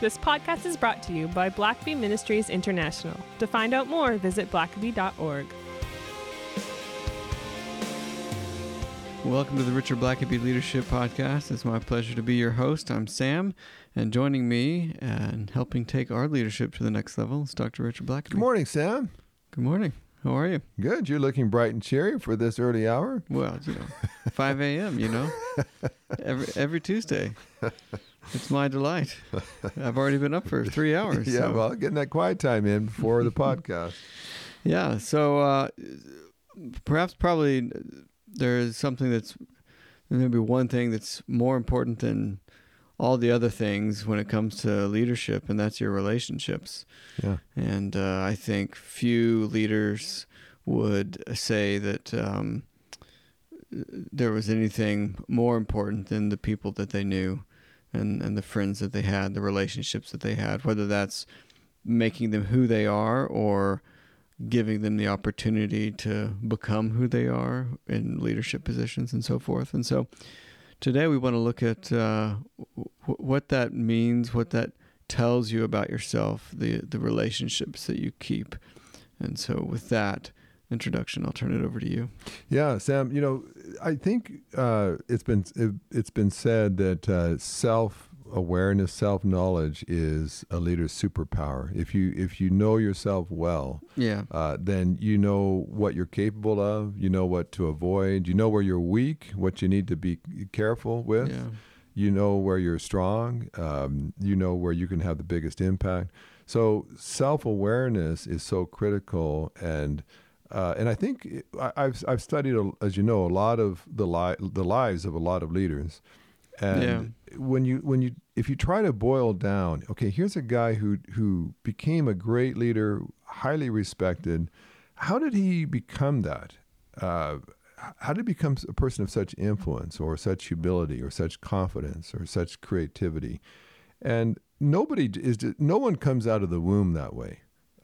This podcast is brought to you by Blackaby Ministries International. To find out more, visit blackaby.org. Welcome to the Richard Blackaby Leadership Podcast. It's my pleasure to be your host. I'm Sam, and joining me and helping take our leadership to the next level is Dr. Richard Blackaby. Good morning, Sam. Good morning. How are you? Good. You're looking bright and cheery for this early hour. Well, you know, 5 a.m., you know, every, every Tuesday. It's my delight. I've already been up for three hours. yeah, so. well, getting that quiet time in before the podcast. Yeah, so uh, perhaps probably there is something that's maybe one thing that's more important than all the other things when it comes to leadership, and that's your relationships. Yeah. And uh, I think few leaders would say that um, there was anything more important than the people that they knew and, and the friends that they had, the relationships that they had, whether that's making them who they are or giving them the opportunity to become who they are in leadership positions and so forth. And so today we want to look at uh, w- what that means, what that tells you about yourself, the the relationships that you keep. And so with that introduction, I'll turn it over to you. Yeah, Sam. You know, I think uh, it's been it, has been said that uh, self awareness, self knowledge is a leader's superpower. If you if you know yourself well, yeah, uh, then you know what you're capable of. You know what to avoid. You know where you're weak, what you need to be careful with. Yeah. You know where you're strong. Um, you know where you can have the biggest impact. So self awareness is so critical and. Uh, and I think I, have I've studied, as you know, a lot of the li- the lives of a lot of leaders, and Yeah. when you when you if you try to boil down, okay, here's a guy who who became a great leader, highly respected. How did he become that? Uh, how did he become a person of such influence, or such humility, or such confidence, or such creativity? And nobody is no one comes out of the womb that way.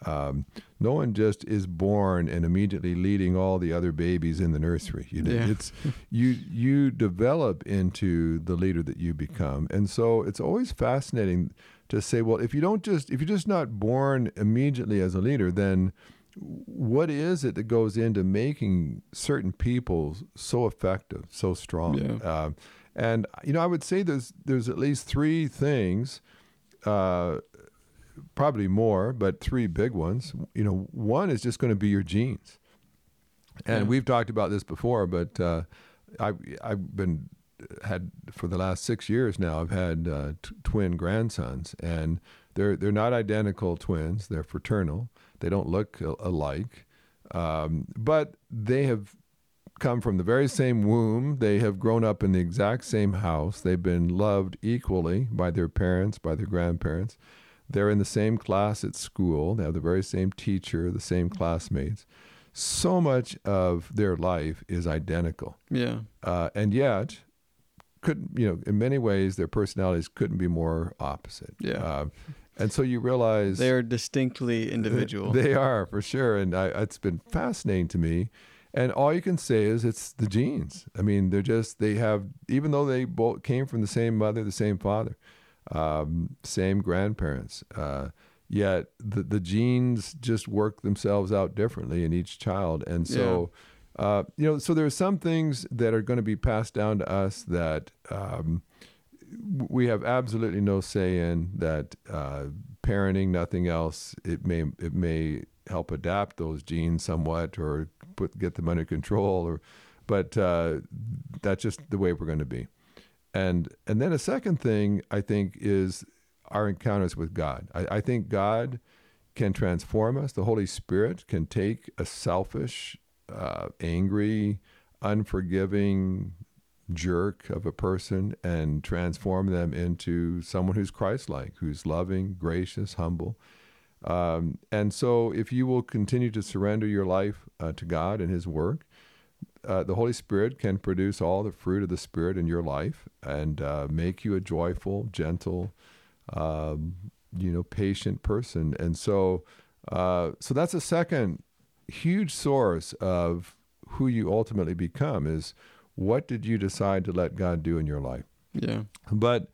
Um, no one just is born and immediately leading all the other babies in the nursery. You know, Yeah. it's you you develop into the leader that you become, and so it's always fascinating to say, well, if you don't just if you're just not born immediately as a leader, then what is it that goes into making certain people so effective, so strong? Yeah. Um, and you know, I would say there's there's at least three things. Uh, probably more, but three big ones. You know, one is just going to be your genes, and Yeah. we've talked about this before. But uh, I've I've been had for the last six years now. I've had uh, t- twin grandsons, and they're they're not identical twins. They're fraternal. They don't look a- alike, um, but they have come from the very same womb. They have grown up in the exact same house. They've been loved equally by their parents, by their grandparents. They're in the same class at school. They have the very same teacher, the same classmates. So much of their life is identical. Yeah. Uh, and yet, couldn't you know? In many ways, their personalities couldn't be more opposite. Yeah. Uh, and so you realize They are distinctly individual. They are for sure, and I, it's been fascinating to me. And all you can say is it's the genes. I mean, they're just they have even though they both came from the same mother, the same father, um, same grandparents. Uh, yet the the genes just work themselves out differently in each child, and so. Uh, you know, so there are some things that are going to be passed down to us that um, we have absolutely no say in. That uh, parenting, nothing else. It may it may help adapt those genes somewhat, or put get them under control, or but uh, that's just the way we're going to be. And and then a second thing I think is our encounters with God. I, I think God can transform us. The Holy Spirit can take a selfish, uh, angry, unforgiving jerk of a person and transform them into someone who's Christ-like, who's loving, gracious, humble. Um, and so, if you will continue to surrender your life uh, to God and His work, uh, the Holy Spirit can produce all the fruit of the Spirit in your life and uh, make you a joyful, gentle, um, you know, patient person. And so, uh, so that's a second huge source of who you ultimately become is what did you decide to let God do in your life? Yeah. But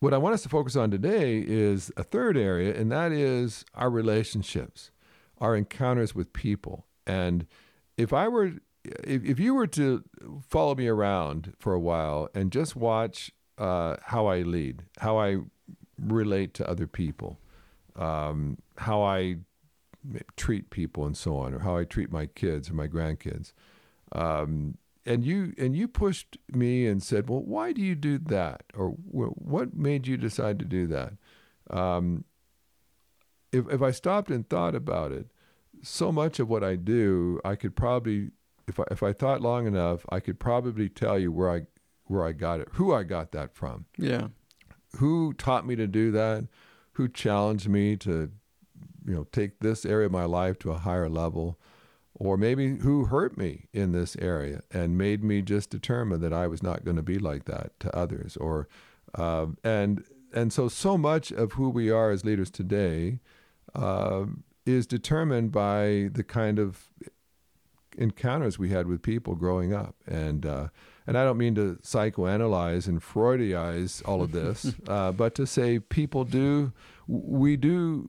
what I want us to focus on today is a third area, and that is our relationships, our encounters with people. And if I were, if, if you were to follow me around for a while and just watch uh, how I lead, how I relate to other people, um, how I treat people, and so on, or how I treat my kids or my grandkids. Um, and you and you pushed me and said, "Well, why do you do that?" Or "What made you decide to do that?" Um, if if I stopped and thought about it, so much of what I do, I could probably, if I if I thought long enough, I could probably tell you where I where I got it, who I got that from. Yeah. Who taught me to do that? Who challenged me to, you know, take this area of my life to a higher level? or maybe who hurt me in this area and made me just determine that I was not going to be like that to others, or uh, and and so so much of who we are as leaders today uh, is determined by the kind of encounters we had with people growing up, and uh, and I don't mean to psychoanalyze and Freudize all of this, uh, but to say people do we do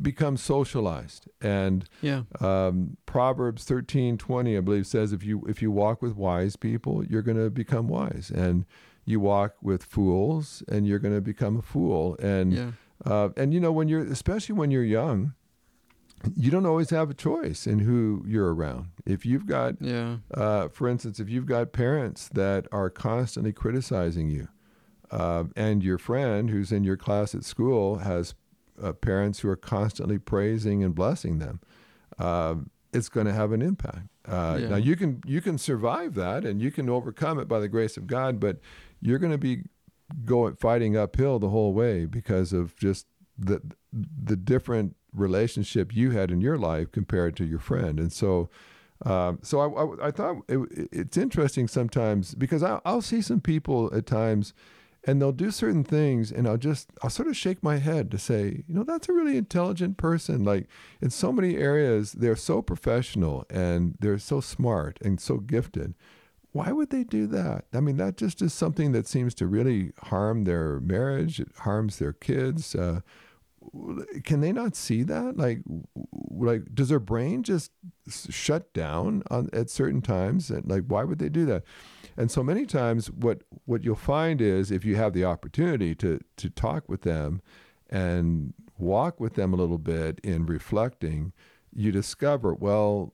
become socialized. And yeah. um, Proverbs thirteen twenty, I believe, says if you if you walk with wise people, you're going to become wise, and you walk with fools, and you're going to become a fool. And yeah. uh, and you know when you're especially when you're young, you don't always have a choice in who you're around. If you've got, yeah. uh, for instance, if you've got parents that are constantly criticizing you, uh, and your friend who's in your class at school has uh, parents who are constantly praising and blessing them, uh, it's going to have an impact. Uh, Yeah. Now you can you can survive that and you can overcome it by the grace of God, but you're going to be going fighting uphill the whole way because of just the the different relationship you had in your life compared to your friend, and so. Um, so I, I, I thought it, it's interesting sometimes because I, I'll see some people at times and they'll do certain things and i'll just i'll sort of shake my head to say you know that's a really intelligent person. Like in so many areas they're so professional and they're so smart and so gifted. Why would they do that? I mean that just is something that seems to really harm their marriage. It harms their kids. Uh, can they not see that? Like like does their brain just shut down on at certain times? And like why would they do that? And so many times what what you'll find is if you have the opportunity to to talk with them and walk with them a little bit in reflecting you discover well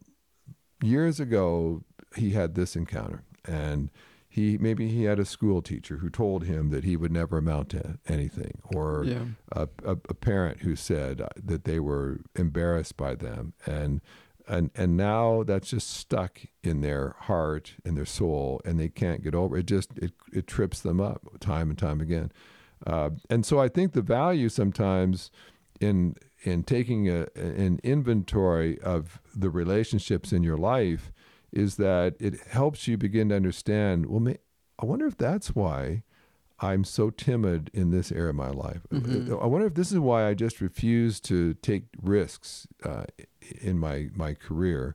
years ago he had this encounter and he maybe he had a school teacher who told him that he would never amount to anything or Yeah. a, a, a parent who said that they were embarrassed by them and and and now that's just stuck in their heart in their soul and they can't get over it just it, it trips them up time and time again uh, and so I think the value sometimes in in taking a, an inventory of the relationships in your life is that it helps you begin to understand well may, I wonder if that's why I'm so timid in this area of my life. Mhm. I wonder if this is why I just refuse to take risks uh, in my my career.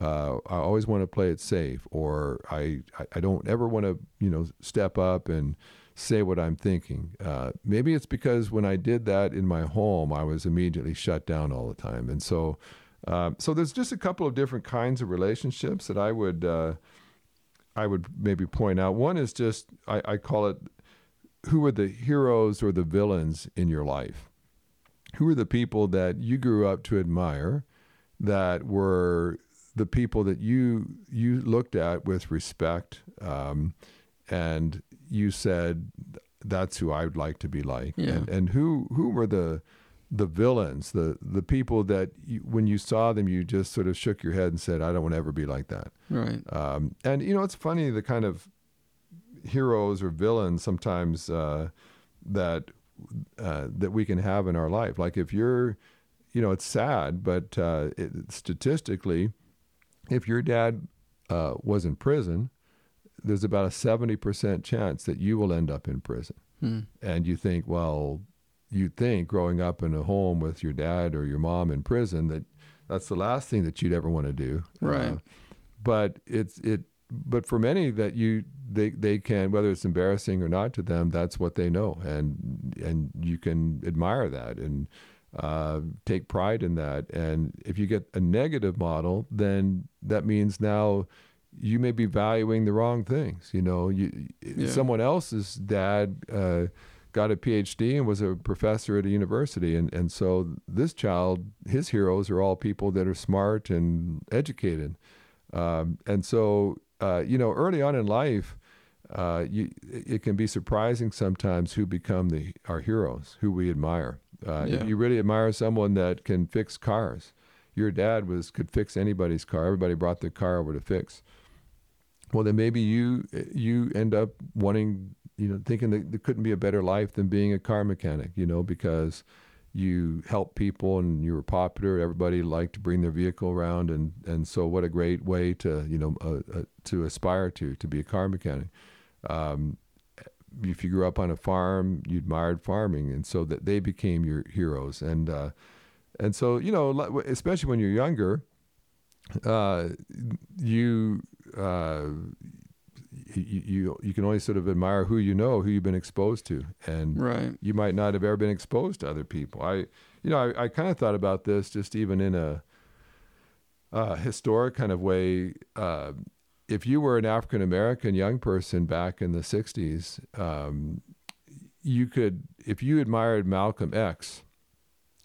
Uh, I always want to play it safe, or I I, I don't ever want to you know step up and say what I'm thinking. Uh, maybe it's because when I did that in my home, I was immediately shut down all the time, and so. Um, so there's just a couple of different kinds of relationships that I would uh, I would maybe point out. One is just I, I call it who are the heroes or the villains in your life? Who are the people that you grew up to admire that were the people that you you looked at with respect um, and you said that's who I would like to be like Yeah. and, and who who were the the villains the the people that you, when you saw them you just sort of shook your head and said I don't want to ever be like that Right. um, and you know, it's funny the kind of heroes or villains sometimes uh, that uh, that we can have in our life. Like if you're, you know, it's sad, but uh, it, statistically, if your dad uh, was in prison, there's about a seventy percent chance that you will end up in prison. Hmm. And you think, well, you think growing up in a home with your dad or your mom in prison that that's the last thing that you'd ever want to do. Right. Uh, but it's it but for many that you they they can whether it's embarrassing or not to them, that's what they know, and and you can admire that and uh, take pride in that. And if you get a negative model, then that means now you may be valuing the wrong things. You know, you Yeah. someone else's dad. Uh, got a PhD and was a professor at a university. And, and so this child, his heroes are all people that are smart and educated. Um, and so, uh, you know, early on in life, uh, you, it can be surprising sometimes who become the our heroes, who we admire. Uh, Yeah. If you really admire someone that can fix cars, your dad was could fix anybody's car. Everybody brought their car over to fix. Well, then maybe you you end up wanting you know, thinking that there couldn't be a better life than being a car mechanic, you know, because you help people and you were popular. Everybody liked to bring their vehicle around, and and so what a great way to you know uh, uh, to aspire to to be a car mechanic. Um, if you grew up on a farm, you admired farming, and so that they became your heroes. And uh, and so you know, especially when you're younger, uh, you. You, you you can only sort of admire who you know, who you've been exposed to, and Right. you might not have ever been exposed to other people. I, you know, I, I kind of thought about this just even in a, uh historic kind of way. Uh, if you were an African American young person back in the '60s, um, you could, if you admired Malcolm X,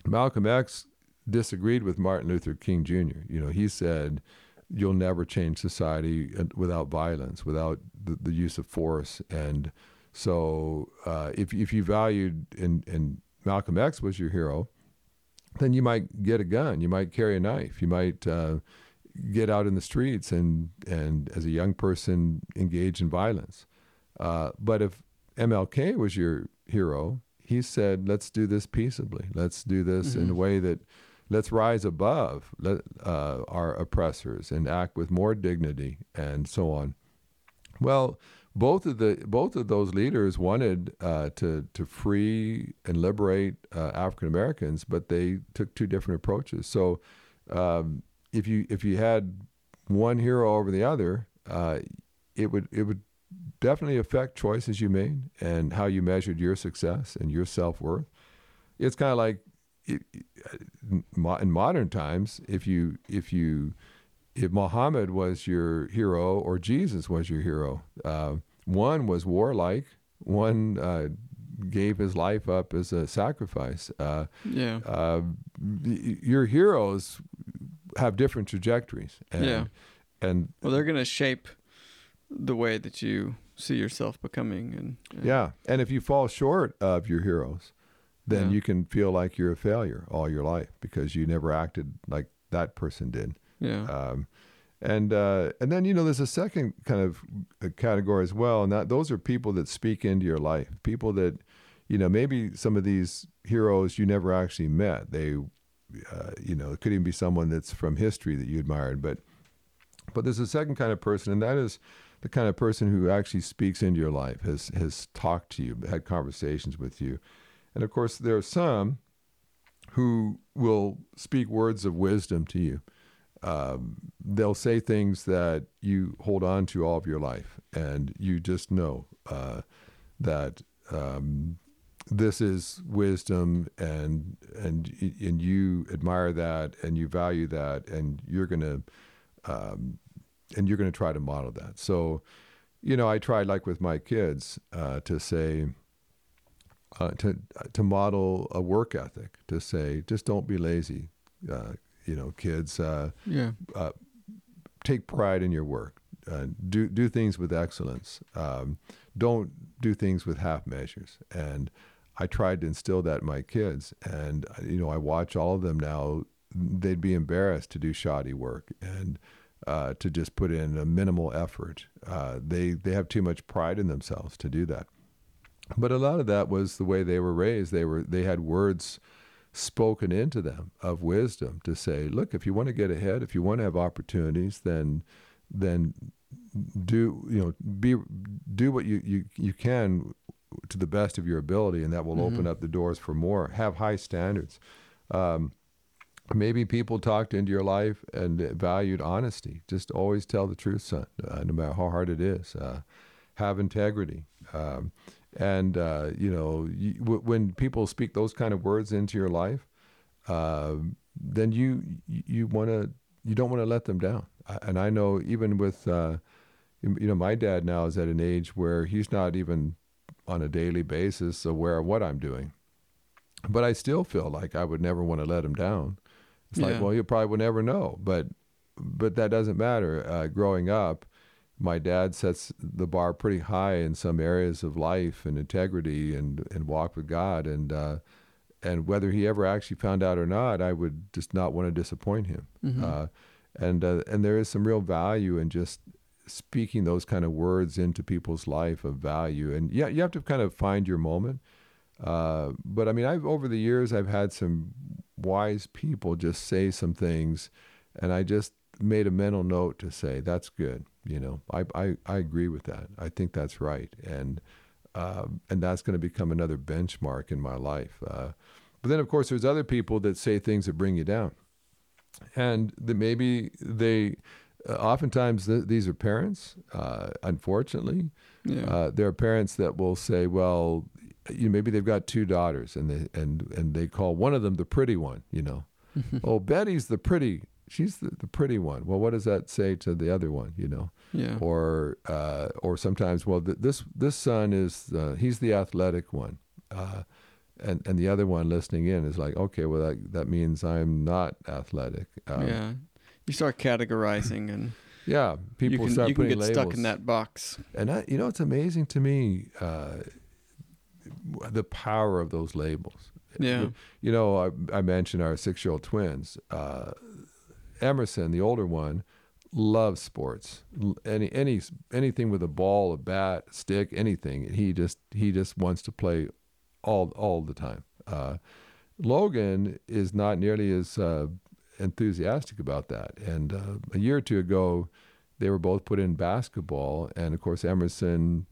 Malcolm X disagreed with Martin Luther King Jr. You know, he said, "You'll never change society uh, without violence, without the, the use of force." And so, uh, if if you valued and and Malcolm X was your hero, then you might get a gun, you might carry a knife, you might uh, get out in the streets and and as a young person engage in violence. Uh, but if MLK was your hero, he said, "Let's do this peaceably. Let's do this in a way that." Let's rise above let, uh, our oppressors and act with more dignity and so on. Well, both of the both of those leaders wanted uh, to to free and liberate uh, African Americans, but they took two different approaches. So, um, if you if you had one hero over the other, uh, it would it would definitely affect choices you made and how you measured your success and your self worth. It's kind of like it, in modern times, if you if you if Muhammad was your hero or Jesus was your hero, uh, one was warlike, one uh, gave his life up as a sacrifice. Uh, Yeah. uh, your heroes have different trajectories, and, Yeah. and Well, they're gonna shape the way that you see yourself becoming, and, and yeah, and if you fall short of your heroes, then Yeah. you can feel like you're a failure all your life because you never acted like that person did. yeah, Um, and uh, and then you know there's a second kind of uh, category as well, and that those are people that speak into your life, people that you know maybe some of these heroes you never actually met. They, uh, you know, it could even be someone that's from history that you admired, but but there's a second kind of person, and that is the kind of person who actually speaks into your life, has has talked to you, had conversations with you, and of course there are some who will speak words of wisdom to you um, they'll say things that you hold on to all of your life, and you just know uh, that um, this is wisdom, and and and you admire that, and you value that, and you're gonna um, and you're gonna try to model that. So, you know, I tried like with my kids uh, to say. Uh, to to model a work ethic, to say just don't be lazy, uh, you know, kids. Uh, yeah, uh, take pride in your work. Uh, do do things with excellence. Um, don't do things with half measures. And I tried to instill that in my kids. And uh, you know, I watch all of them now. They'd be embarrassed to do shoddy work and uh, to just put in a minimal effort. Uh, they they have too much pride in themselves to do that. But a lot of that was the way they were raised. They were they had words spoken into them of wisdom to say, look, if you want to get ahead, if you want to have opportunities, then then do you know be do what you you, you can to the best of your ability, and that will open up the doors for more. Have high standards. Um, maybe people talked into your life and valued honesty. Just always tell the truth, son, uh, no matter how hard it is. Uh, have integrity. Um, and, uh, you know, you, w- when people speak those kind of words into your life, uh, then you you want to you don't want to let them down. And I know even with uh, you know my dad now is at an age where he's not even on a daily basis aware of what I'm doing, but I still feel like I would never want to let him down. It's Yeah. like well you probably will never know, but but that doesn't matter. Uh, growing up, my dad sets the bar pretty high in some areas of life and integrity and and walk with God and. Uh, and whether he ever actually found out or not, I would just not want to disappoint him. Mhm. Uh, and uh, and there is some real value in just speaking those kind of words into people's life of value. And yeah, you have to kind of find your moment. Uh, but I mean, I've over the years I've had some wise people just say some things, and I just made a mental note to say that's good. You know, I I, I agree with that. I think that's right, and um, and that's going to become another benchmark in my life. Uh, but then, of course, there's other people that say things that bring you down, and that maybe they. Uh, oftentimes, th- these are parents. Uh, unfortunately, Yeah. uh, there are parents that will say, "Well, you know, maybe they've got two daughters, and they and and they call one of them the pretty one." You know, oh, Betty's the pretty. She's the, the pretty one. Well, what does that say to the other one? You know, yeah. or uh, or sometimes, well, th- this this son is uh, he's the athletic one, uh, and and the other one listening in is like, okay, well, that that means I'm not athletic. Um, yeah. You start categorizing and yeah. People you can, start you can putting get labels. stuck in that box. And I, you know, it's amazing to me uh, the power of those labels. Yeah. You know, I, I mentioned our six-year-old twins. Uh, Emerson, the older one, loves sports. Any any anything with a ball, a bat, stick, anything. He just he just wants to play all all the time. Uh, Logan is not nearly as uh, enthusiastic about that. And uh, a year or two ago, they were both put in basketball, and of course Emerson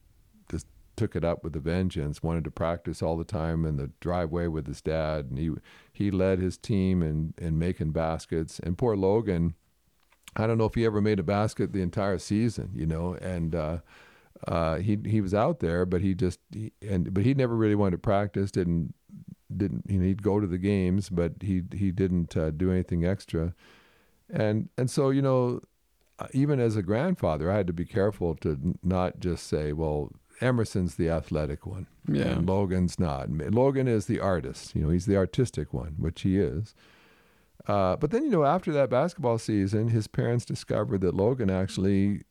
took it up with a vengeance. Wanted to practice all the time in the driveway with his dad, and he he led his team in in making baskets. And poor Logan, I don't know if he ever made a basket the entire season, you know, and. Uh, uh, he he was out there, but he just he, and but he never really wanted to practice. Didn't didn't you know, he'd go to the games, but he he didn't uh, do anything extra. And and so you know, even as a grandfather, I had to be careful to not just say, well, Emerson's the athletic one, Yeah. and Logan's not. Logan is the artist. You know, he's the artistic one, which he is. Uh, but then you know, after that basketball season, his parents discovered that Logan actually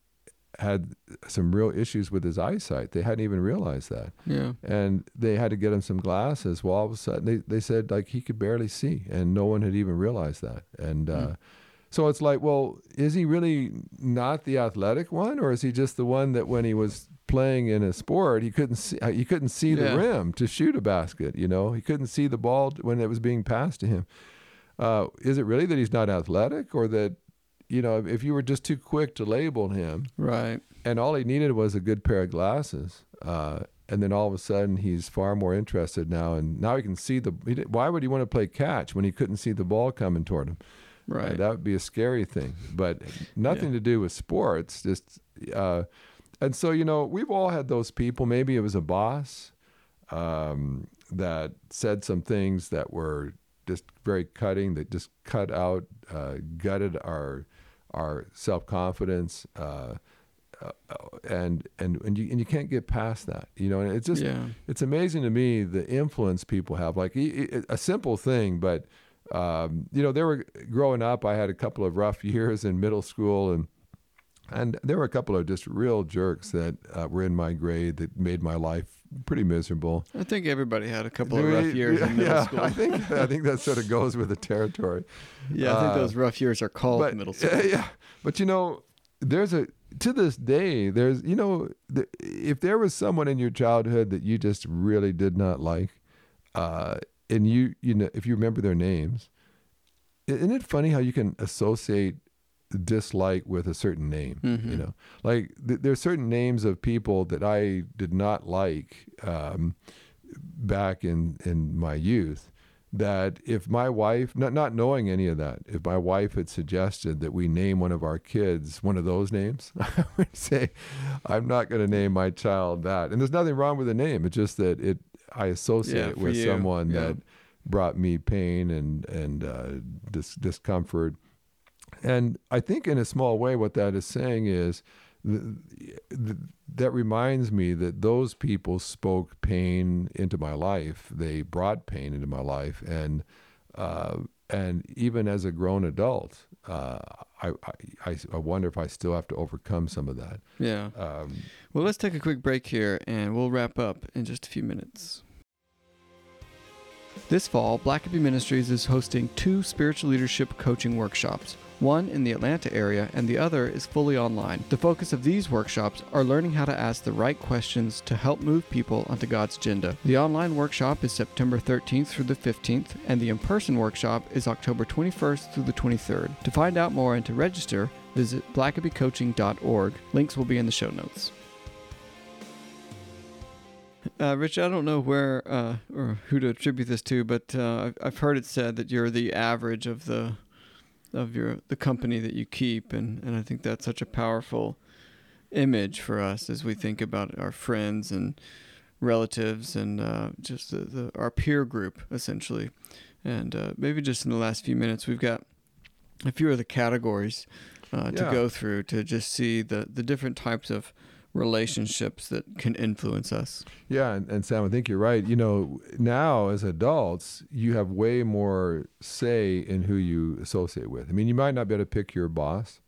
had some real issues with his eyesight. They hadn't even realized that Yeah. and they had to get him some glasses. Well, all of a sudden, they, they said like he could barely see, and no one had even realized that. And uh, so it's like, well, is he really not the athletic one, or is he just the one that when he was playing in a sport, he couldn't see he couldn't see Yeah. the rim to shoot a basket? You know, he couldn't see the ball when it was being passed to him. Uh, is it really that he's not athletic, or that you know, if you were just too quick to label him, Right. and all he needed was a good pair of glasses. Uh, and then all of a sudden, he's far more interested now, and now he can see the. He, why would he want to play catch when he couldn't see the ball coming toward him? Uh, Right. that would be a scary thing, but nothing to do with sports. Just, uh, and so you know, we've all had those people. Maybe it was a boss um, that said some things that were just very cutting. That just cut out, uh, gutted our our self confidence. Uh, uh, and and and you and you can't get past that, you know. And it's just yeah. it's amazing to me the influence people have. Like a simple thing, but um, you know, they were growing up. I had a couple of rough years in middle school, and and there were a couple of just real jerks that uh, were in my grade that made my life pretty miserable. I think everybody had a couple of rough years yeah, in middle yeah, school. I think I think that sort of goes with the territory. yeah, I think uh, those rough years are called but middle school. yeah, but you know, there's a to this day, there's you know, the, if there was someone in your childhood that you just really did not like, uh, and you you know, if you remember their names, isn't it funny how you can associate dislike with a certain name? You Mhm. know, like th- are certain names of people that I did not like um, back in in my youth. that if my wife, not, not knowing any of that, if my wife had suggested that we name one of our kids one of those names, I would say, I'm not going to name my child that. And there's nothing wrong with the name. It's just that it I associate Yeah, with you, someone yeah. that brought me pain and and uh, dis- discomfort. And I think in a small way, what that is saying is th- th- that reminds me that those people spoke pain into my life. They brought pain into my life, and uh, and even as a grown adult, uh, I, I I wonder if I still have to overcome some of that. Yeah. Um, Well, let's take a quick break here and we'll wrap up in just a few minutes. This fall, Blackaby Ministries is hosting two spiritual leadership coaching workshops. One in the Atlanta area and the other is fully online. The focus of these workshops are learning how to ask the right questions to help move people onto God's agenda. The online workshop is September 13th through the 15th, and the in person workshop is October 21st through the 23rd. To find out more and to register, visit blackabycoaching.org. Links will be in the show notes. Uh, Rich, I don't know where uh, or who to attribute this to, but uh, I've, I've heard it said that you're the average of the of your the company that you keep, and, and I think that's such a powerful image for us as we think about our friends and relatives and uh, just the, the our peer group essentially. And uh, maybe just in the last few minutes, we've got a few of the categories uh, to go through to just see the the different types of relationships that can influence us. Yeah, and, and Sam, I think you're right. You know, now as adults, you have way more say in who you associate with. I mean, you might not be able to pick your boss,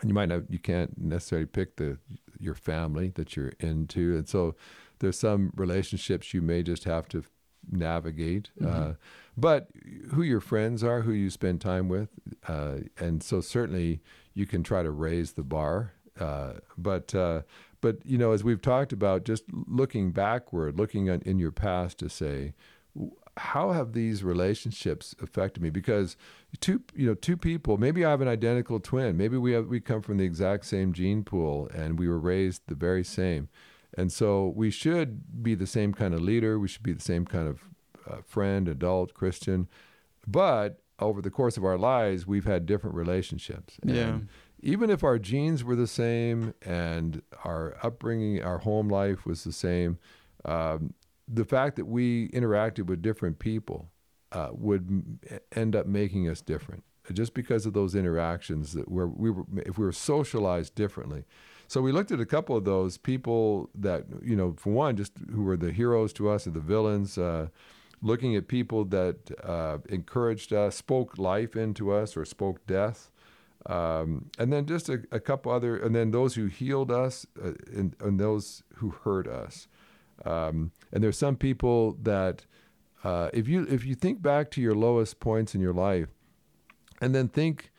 and you might not, you can't necessarily pick the your family that you're into, and so there's some relationships you may just have to navigate. Uh, but who your friends are, who you spend time with, uh, and so certainly you can try to raise the bar. Uh, but uh, but you know, as we've talked about, just looking backward, looking on, in your past to say, how have these relationships affected me? Because two you know two people, maybe I have an identical twin, maybe we have we come from the exact same gene pool, and we were raised the very same. And so we should be the same kind of leader. We should be the same kind of uh, friend, adult, Christian. But over the course of our lives, we've had different relationships. Yeah. Even if our genes were the same and our upbringing, our home life was the same, um, the fact that we interacted with different people uh, would end up making us different just because of those interactions that where we were if we were socialized differently. So we looked at a couple of those people that you know for one just who were the heroes to us or the villains uh, looking at people that uh, encouraged us spoke life into us or spoke death um, and then just a, a couple other and then those who healed us uh, and, and those who hurt us um, and there's some people that uh, if you if you think back to your lowest points in your life and then think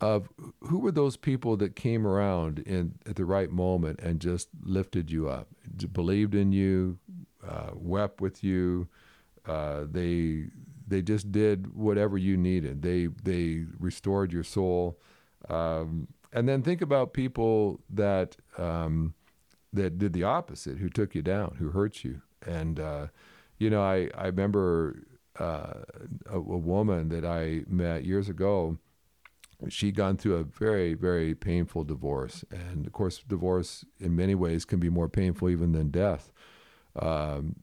of who were those people that came around in at the right moment and just lifted you up, believed in you, uh, wept with you. Uh, they they just did whatever you needed. They they restored your soul. Um, and then think about people that um, that did the opposite, who took you down, who hurt you. And uh, you know, I I remember uh, a, a woman that I met years ago. She'd gone through a very very painful divorce, and of course, divorce in many ways can be more painful even than death. Um,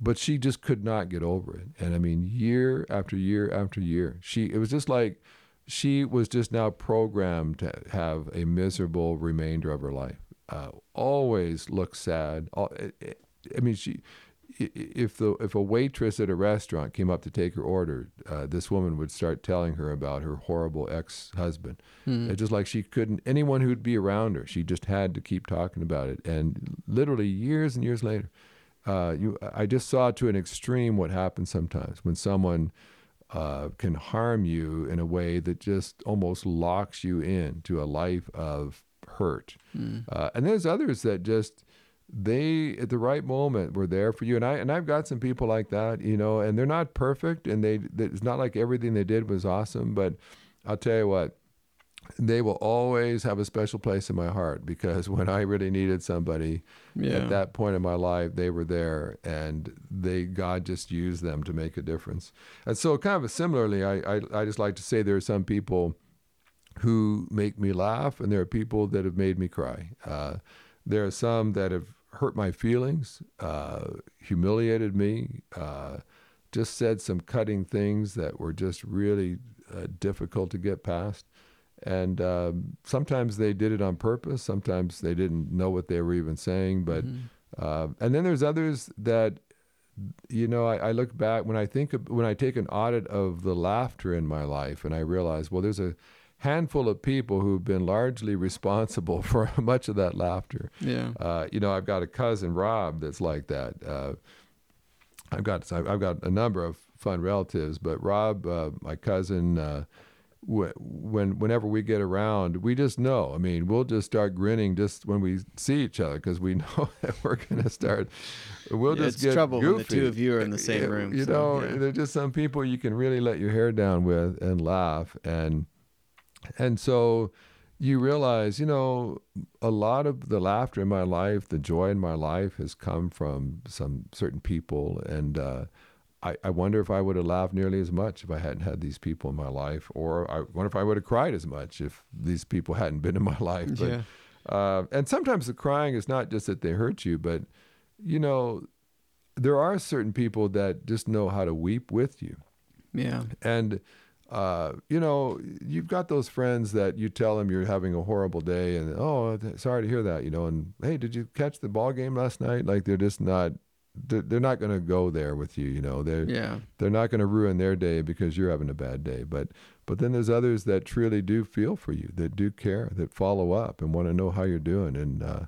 but she just could not get over it, and I mean, year after year after year, she it was just like she was just now programmed to have a miserable remainder of her life. Uh, always look sad. I mean, she if the if a waitress at a restaurant came up to take her order, uh, this woman would start telling her about her horrible ex husband. It's just like she couldn't. Anyone who'd be around her, she just had to keep talking about it. And literally years and years later, uh, you I just saw to an extreme what happens sometimes when someone uh, can harm you in a way that just almost locks you into a life of hurt. Uh, and there's others that just they at the right moment were there for you. And I and I've got some people like that, you know, and they're not perfect, and they it's not like everything they did was awesome. But I'll tell you what, they will always have a special place in my heart because when I really needed somebody Yeah. at that point in my life, they were there, and they God just used them to make a difference. And so, kind of similarly, I I, I just like to say there are some people who make me laugh, and there are people that have made me cry. Uh, there are some that have hurt my feelings, uh, humiliated me, uh, just said some cutting things that were just really uh, difficult to get past. And um, sometimes they did it on purpose. Sometimes they didn't know what they were even saying. But Mhm. uh, and then there's others that, you know, I, I look back when I think of, when I take an audit of the laughter in my life, and I realize, well, there's a handful of people who've been largely responsible for much of that laughter. Yeah. Uh, you know, I've got a cousin Rob that's like that. Uh, I've got I've got a number of fun relatives, but Rob, uh, my cousin, uh, when whenever we get around, we just know. I mean, we'll just start grinning just when we see each other because we know that we're going to start. We'll Yeah, just it's get trouble when the two of you are in the same room, You so, know, yeah. there's just some people you can really let your hair down with and laugh and and so you realize, you know, a lot of the laughter in my life, the joy in my life has come from some certain people. And uh, I, I wonder if I would have laughed nearly as much if I hadn't had these people in my life, or I wonder if I would have cried as much if these people hadn't been in my life. But, Yeah. uh, and sometimes the crying is not just that they hurt you, but, you know, there are certain people that just know how to weep with you. Yeah. And uh, you know, you've got those friends that you tell them you're having a horrible day, and oh, sorry to hear that, you know. And hey, did you catch the ball game last night? Like they're just not, they're, they're not going to go there with you, you know. They're Yeah. they're not going to ruin their day because you're having a bad day. But but then there's others that truly do feel for you, that do care, that follow up and want to know how you're doing. And uh,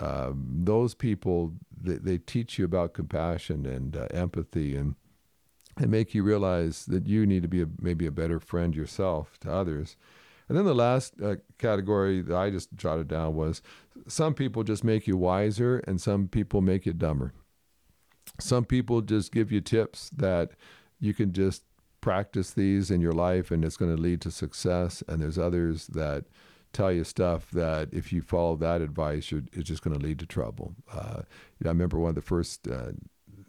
um, those people, they, they teach you about compassion and uh, empathy and and make you realize that you need to be a, maybe a better friend yourself to others. And then the last uh, category that I just jotted down was some people just make you wiser and some people make you dumber. Some people just give you tips that you can just practice these in your life and it's going to lead to success. And there's others that tell you stuff that if you follow that advice, you're, it's just going to lead to trouble. Uh, you know, I remember one of the first uh,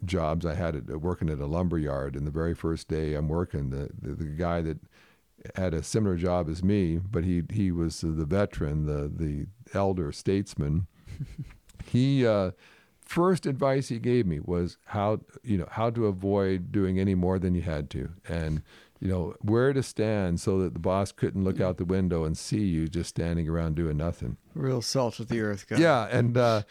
jobs I had at, working at a lumber yard. And the very first day I'm working, the, the, the guy that had a similar job as me, but he he was the veteran, the the elder statesman. he uh, first advice he gave me was how you know how to avoid doing any more than you had to, and you know where to stand so that the boss couldn't look out the window and see you just standing around doing nothing. Real salt of the earth guy. Yeah, and uh,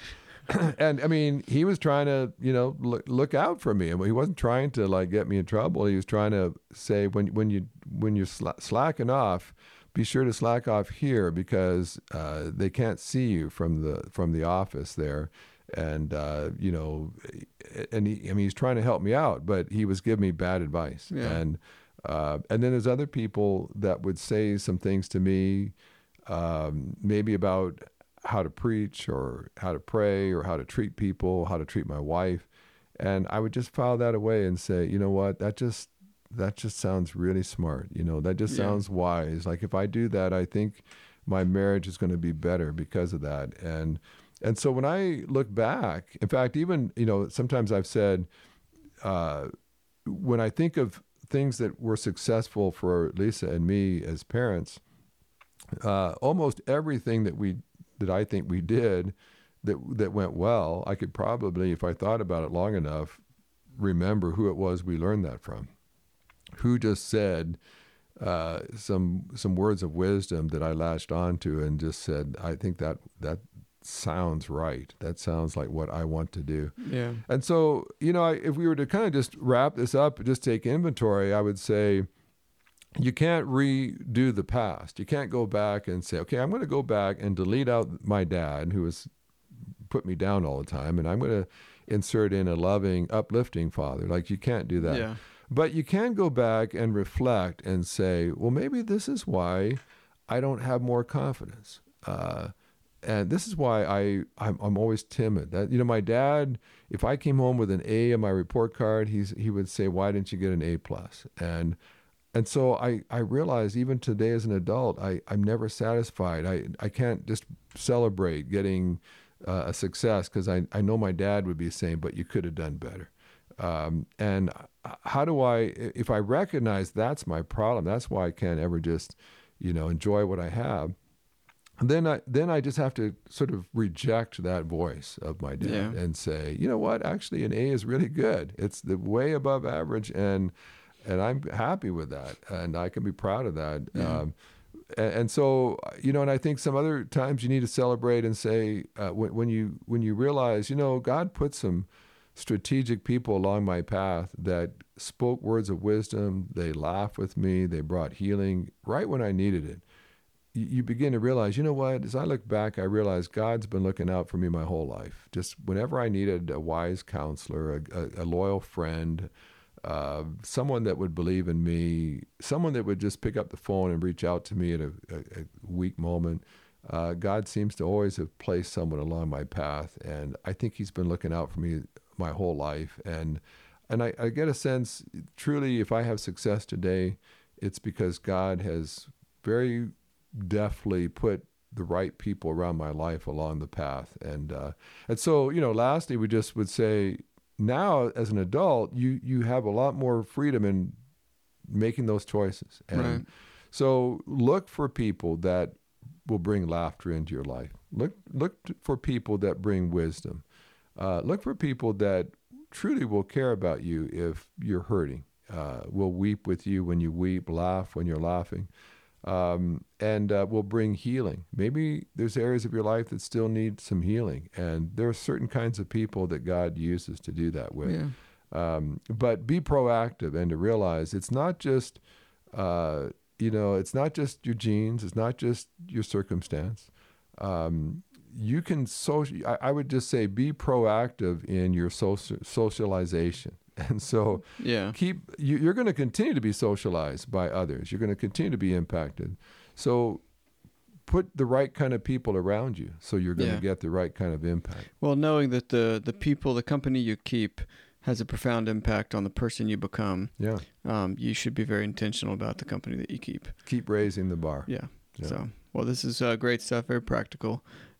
and I mean, he was trying to, you know, look, look out for me. He wasn't trying to like get me in trouble. He was trying to say when when you when you're sla- slacking off, be sure to slack off here because uh, they can't see you from the from the office there. And uh, you know, and he, I mean, he's trying to help me out, but he was giving me bad advice. Yeah. And uh, and then there's other people that would say some things to me, um, maybe about how to preach or how to pray or how to treat people, how to treat my wife. And I would just file that away and say, you know what, that just that just sounds really smart. You know, that just Yeah. sounds wise. Like if I do that, I think my marriage is going to be better because of that. And and so when I look back, in fact, even you know, sometimes I've said, uh, when I think of things that were successful for Lisa and me as parents, uh, almost everything that we that I think we did that that went well, I could probably, if I thought about it long enough, remember who it was we learned that from. Who just said uh, some some words of wisdom that I latched onto and just said, I think that that sounds right. That sounds like what I want to do. Yeah. And so, you know, I, if we were to kind of just wrap this up, just take inventory, I would say you can't redo the past. You can't go back and say, okay, I'm going to go back and delete out my dad who has put me down all the time, and I'm going to insert in a loving, uplifting father. Like, you can't do that. Yeah. But you can go back and reflect and say, well, maybe this is why I don't have more confidence. Uh, and this is why I I'm, I'm always timid. That you know, my dad, if I came home with an A on my report card, he's he would say, "Why didn't you get an A plus?" And and so I, I realize even today as an adult, I, I'm never satisfied. I, I can't just celebrate getting uh, a success because I, I know my dad would be saying, but you could have done better. Um, and how do I, if I recognize that's my problem, that's why I can't ever just, you know, enjoy what I have. Then I then I just have to sort of reject that voice of my dad Yeah. and say, you know what, actually an A is really good. It's the way above average, and and I'm happy with that, and I can be proud of that. Yeah. Um, and, and so you know, and I think some other times you need to celebrate and say uh, when, when you when you realize, you know, God put some strategic people along my path that spoke words of wisdom. They laughed with me. They brought healing right when I needed it. You, begin to realize, you know what? As I look back, I realize God's been looking out for me my whole life. Just whenever I needed a wise counselor, a, a, a loyal friend, uh, someone that would believe in me, someone that would just pick up the phone and reach out to me at a, a, a weak moment. Uh, God seems to always have placed someone along my path, and I think He's been looking out for me my whole life. And and I, I get a sense, truly, if I have success today, it's because God has very deftly put the right people around my life along the path. And uh, and so, you know, lastly, we just would say now as an adult, you you have a lot more freedom in making those choices. And Right. so look for people that will bring laughter into your life. Look look for people that bring wisdom. Uh, look for people that truly will care about you if you're hurting. Uh, will weep with you when you weep, laugh when you're laughing, um, and uh, will bring healing. Maybe there's areas of your life that still need some healing, and there are certain kinds of people that God uses to do that with. Yeah. Um, but be proactive and to realize it's not just, uh, you know, it's not just your genes, it's not just your circumstance. Um, you can social. I, I would just say be proactive in your social socialization, and so Yeah. keep. You, you're going to continue to be socialized by others. You're going to continue to be impacted. So put the right kind of people around you, so you're going to Yeah. get the right kind of impact. Well, knowing that the the people, the company you keep, has a profound impact on the person you become, Yeah, um, you should be very intentional about the company that you keep. keep raising the bar. Yeah. Yeah. So, well, this is uh, great stuff, very practical,